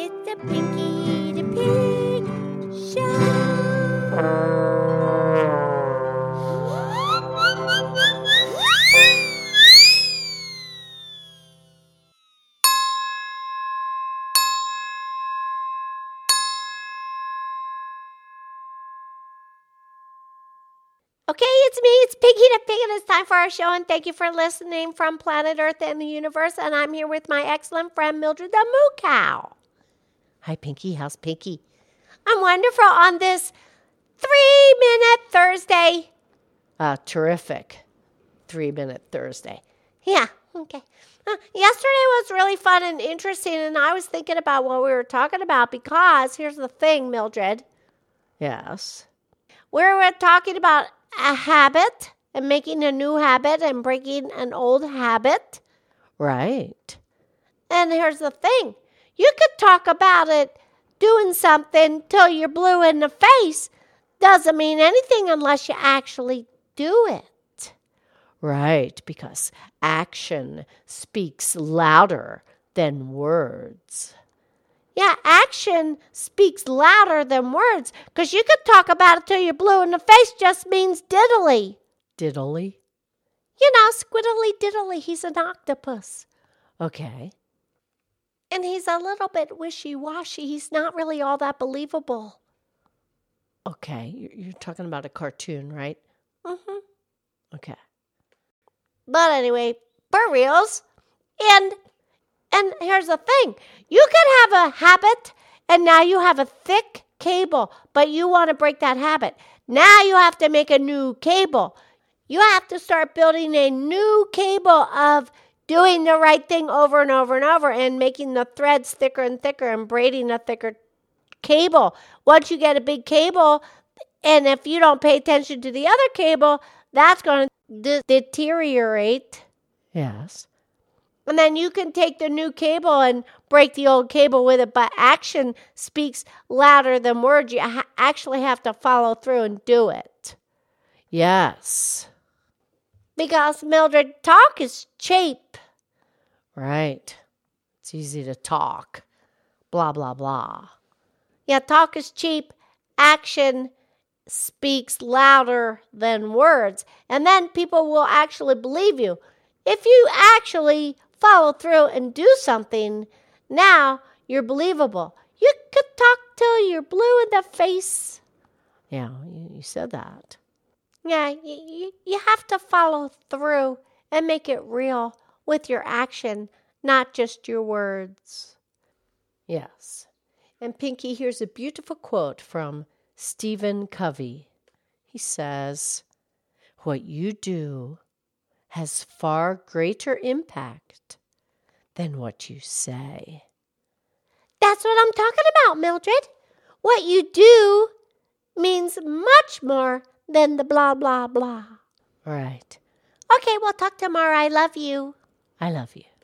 It's a Pinky the Pig Show. Okay, it's me, it's Piggy the Pig, and it's time for our show. And thank you for listening from planet Earth and the universe. And I'm here with my excellent friend Mildred the Moo Cow. Hi, Pinky. How's Pinky? I'm wonderful on this three minute Thursday. Uh, terrific. Three minute Thursday. Yeah, okay. Uh, yesterday was really fun and interesting, and I was thinking about what we were talking about because here's the thing, Mildred. Yes. We were talking about a habit and making a new habit and breaking an old habit. Right. And here's the thing you could talk about it doing something till you're blue in the face. Doesn't mean anything unless you actually do it. Right. Because action speaks louder than words. Yeah, action speaks louder than words because you could talk about it till you're blue in the face, just means diddly. Diddly. You know, squiddly diddly. He's an octopus. Okay. And he's a little bit wishy washy. He's not really all that believable. Okay. You're, talking about a cartoon, right? Mm hmm. Okay. But anyway, for reals. And and here's the thing. You can have a habit and now you have a thick cable, but you want to break that habit. Now you have to make a new cable. You have to start building a new cable of doing the right thing over and over and over and making the threads thicker and thicker and braiding a thicker cable. Once you get a big cable, and if you don't pay attention to the other cable, that's going to de- deteriorate. Yes. And then you can take the new cable and break the old cable with it, but action speaks louder than words. You ha- actually have to follow through and do it. Yes. Because, Mildred, talk is cheap. Right. It's easy to talk. Blah, blah, blah. Yeah, talk is cheap. Action speaks louder than words. And then people will actually believe you. If you actually follow through and do something, now you're believable. You could talk till you're blue in the face. Yeah, you, said that. Yeah, you, you have to follow through and make it real with your action, not just your words. Yes. And Pinky, here's a beautiful quote from Stephen Covey. He says, What you do has far greater impact than what you say. That's what I'm talking about, Mildred. What you do means much more than the blah, blah, blah. Right. Okay, we'll talk tomorrow. I love you. I love you.